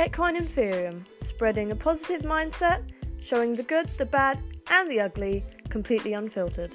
Equine Inferium, spreading a positive mindset, showing the good, the bad, and the ugly, completely unfiltered.